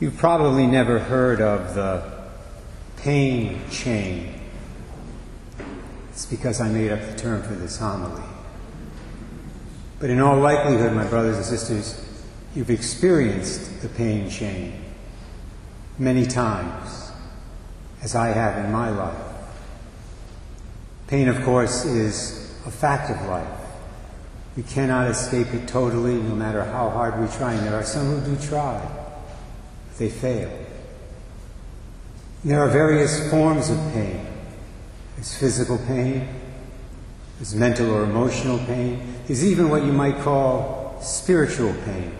You've probably never heard of the pain chain. It's because I made up the term for this homily. But in all likelihood, my brothers and sisters, you've experienced the pain chain many times, as I have in my life. Pain, of course, is a fact of life. We cannot escape it totally, no matter how hard we try. And there are some who do try, they fail. There are various forms of pain. There's physical pain, there's mental or emotional pain, there's even what you might call spiritual pain,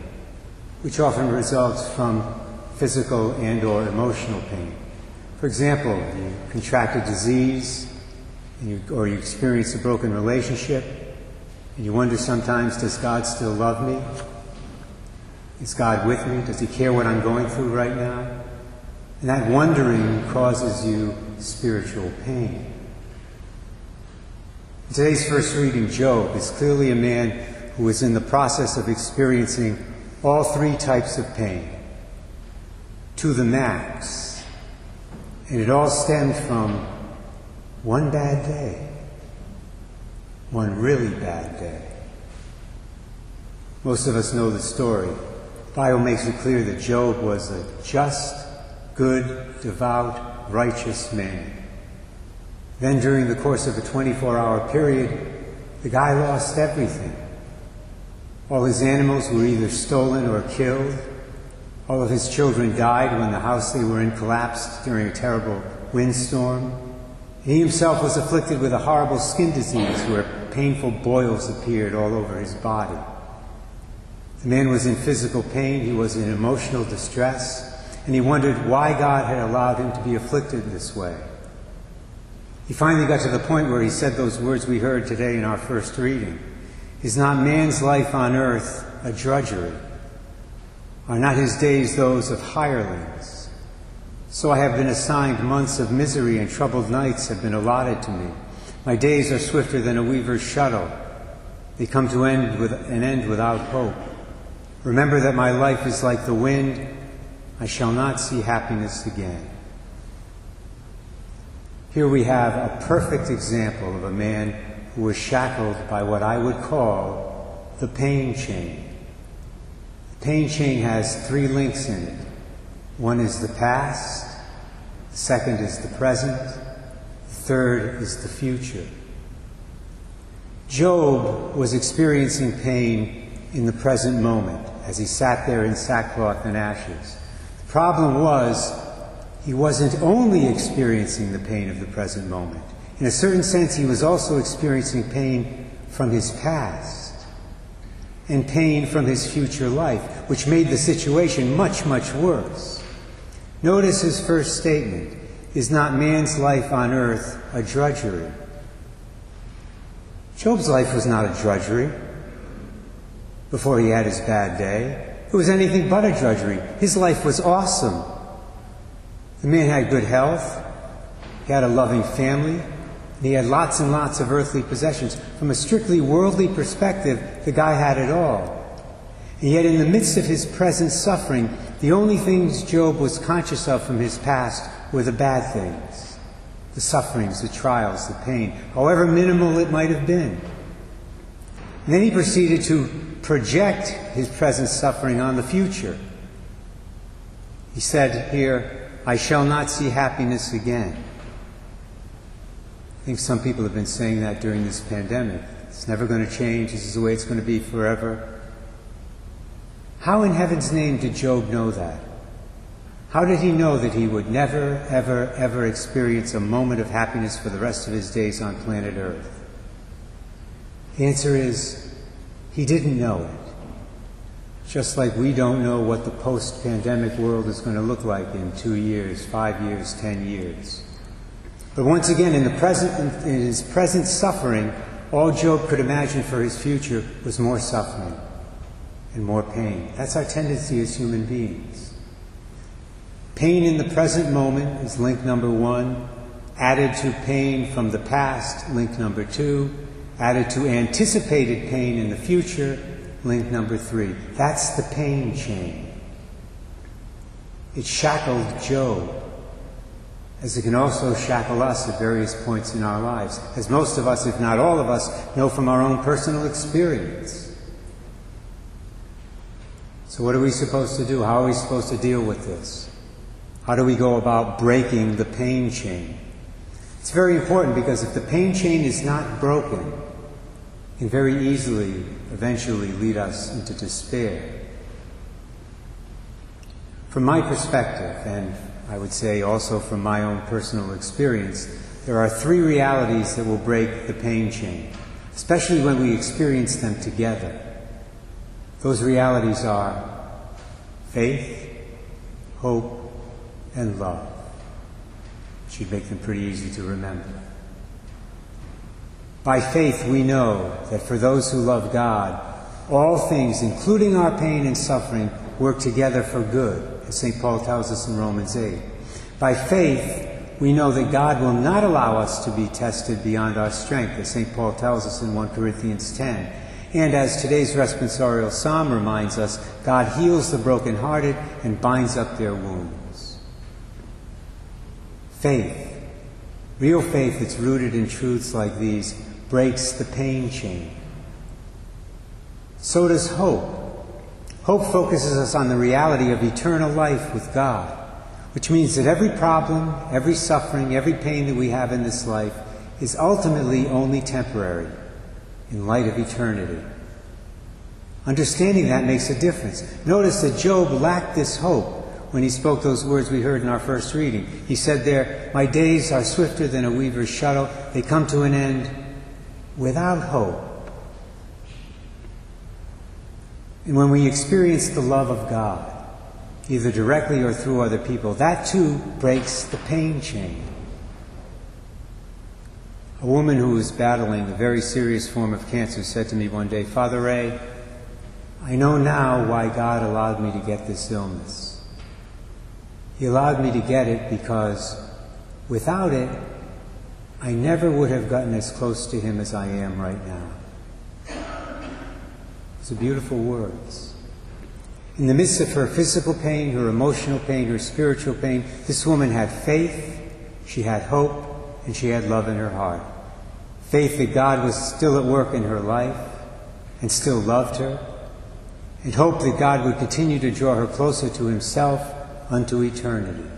which often results from physical and or emotional pain. For example, you contract a disease you, or you experience a broken relationship, and you wonder sometimes, does God still love me? Is God with me? Does He care what I'm going through right now? And that wondering causes you spiritual pain. In today's first reading, Job is clearly a man who is in the process of experiencing all three types of pain to the max. And it all stemmed from one bad day, one really bad day. Most of us know the story. Bible makes it clear that Job was a just, good, devout, righteous man. Then, during the course of a 24 hour period, the guy lost everything. All his animals were either stolen or killed. All of his children died when the house they were in collapsed during a terrible windstorm. He himself was afflicted with a horrible skin disease where painful boils appeared all over his body. The man was in physical pain, he was in emotional distress, and he wondered why God had allowed him to be afflicted this way. He finally got to the point where he said those words we heard today in our first reading Is not man's life on earth a drudgery? Are not his days those of hirelings? So I have been assigned months of misery, and troubled nights have been allotted to me. My days are swifter than a weaver's shuttle. They come to end with an end without hope. Remember that my life is like the wind. I shall not see happiness again. Here we have a perfect example of a man who was shackled by what I would call the pain chain. The pain chain has three links in it. One is the past, the second is the present, the third is the future. Job was experiencing pain in the present moment as he sat there in sackcloth and ashes. The problem was he wasn't only experiencing the pain of the present moment. In a certain sense, he was also experiencing pain from his past and pain from his future life, which made the situation much, much worse. Notice his first statement Is not man's life on earth a drudgery? Job's life was not a drudgery before he had his bad day. It was anything but a drudgery. His life was awesome. The man had good health, he had a loving family, and he had lots and lots of earthly possessions. From a strictly worldly perspective, the guy had it all. And yet, in the midst of his present suffering, the only things Job was conscious of from his past were the bad things the sufferings, the trials, the pain, however minimal it might have been. And then he proceeded to project his present suffering on the future. He said here, I shall not see happiness again. I think some people have been saying that during this pandemic. It's never going to change. This is the way it's going to be forever. How in heaven's name did Job know that? How did he know that he would never, ever, ever experience a moment of happiness for the rest of his days on planet Earth? The answer is he didn't know it. Just like we don't know what the post pandemic world is going to look like in two years, five years, ten years. But once again, in, the present, in his present suffering, all Job could imagine for his future was more suffering and more pain. That's our tendency as human beings. Pain in the present moment is link number one, added to pain from the past, link number two, added to anticipated pain in the future, link number three. That's the pain chain. It shackled Job, as it can also shackle us at various points in our lives, as most of us, if not all of us, know from our own personal experience. So, what are we supposed to do? How are we supposed to deal with this? How do we go about breaking the pain chain? It's very important because if the pain chain is not broken, can very easily eventually lead us into despair. From my perspective, and I would say also from my own personal experience, there are three realities that will break the pain chain, especially when we experience them together. Those realities are faith, hope, and love. It should make them pretty easy to remember. By faith, we know that for those who love God, all things, including our pain and suffering, work together for good as St. Paul tells us in Romans 8. By faith, we know that God will not allow us to be tested beyond our strength, as St. Paul tells us in 1 Corinthians 10. And as today's responsorial psalm reminds us, God heals the brokenhearted and binds up their wounds. Faith, real faith that's rooted in truths like these, breaks the pain chain. So does hope. Hope focuses us on the reality of eternal life with God, which means that every problem, every suffering, every pain that we have in this life is ultimately only temporary in light of eternity. Understanding that makes a difference. Notice that Job lacked this hope when he spoke those words we heard in our first reading. He said there, My days are swifter than a weaver's shuttle, they come to an end without hope. And when we experience the love of God, either directly or through other people, that too breaks the pain chain. A woman who was battling a very serious form of cancer said to me one day, Father Ray, I know now why God allowed me to get this illness. He allowed me to get it because without it, I never would have gotten as close to Him as I am right now. Those are beautiful words. In the midst of her physical pain, her emotional pain, her spiritual pain, this woman had faith, she had hope, and she had love in her heart. Faith that God was still at work in her life and still loved her, and hope that God would continue to draw her closer to Himself unto eternity.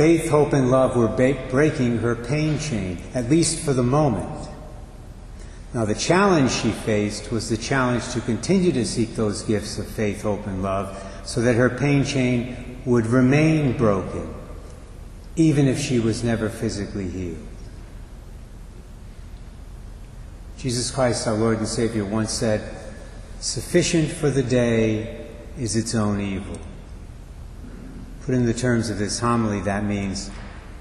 Faith, hope, and love were breaking her pain chain, at least for the moment. Now, the challenge she faced was the challenge to continue to seek those gifts of faith, hope, and love so that her pain chain would remain broken, even if she was never physically healed. Jesus Christ, our Lord and Savior, once said, Sufficient for the day is its own evil. Put in the terms of this homily, that means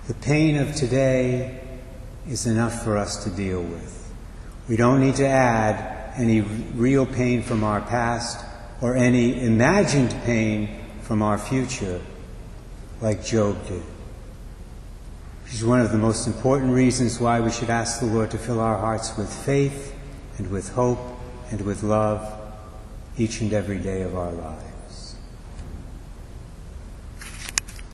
the pain of today is enough for us to deal with. We don't need to add any real pain from our past or any imagined pain from our future like Job did. Which is one of the most important reasons why we should ask the Lord to fill our hearts with faith and with hope and with love each and every day of our lives.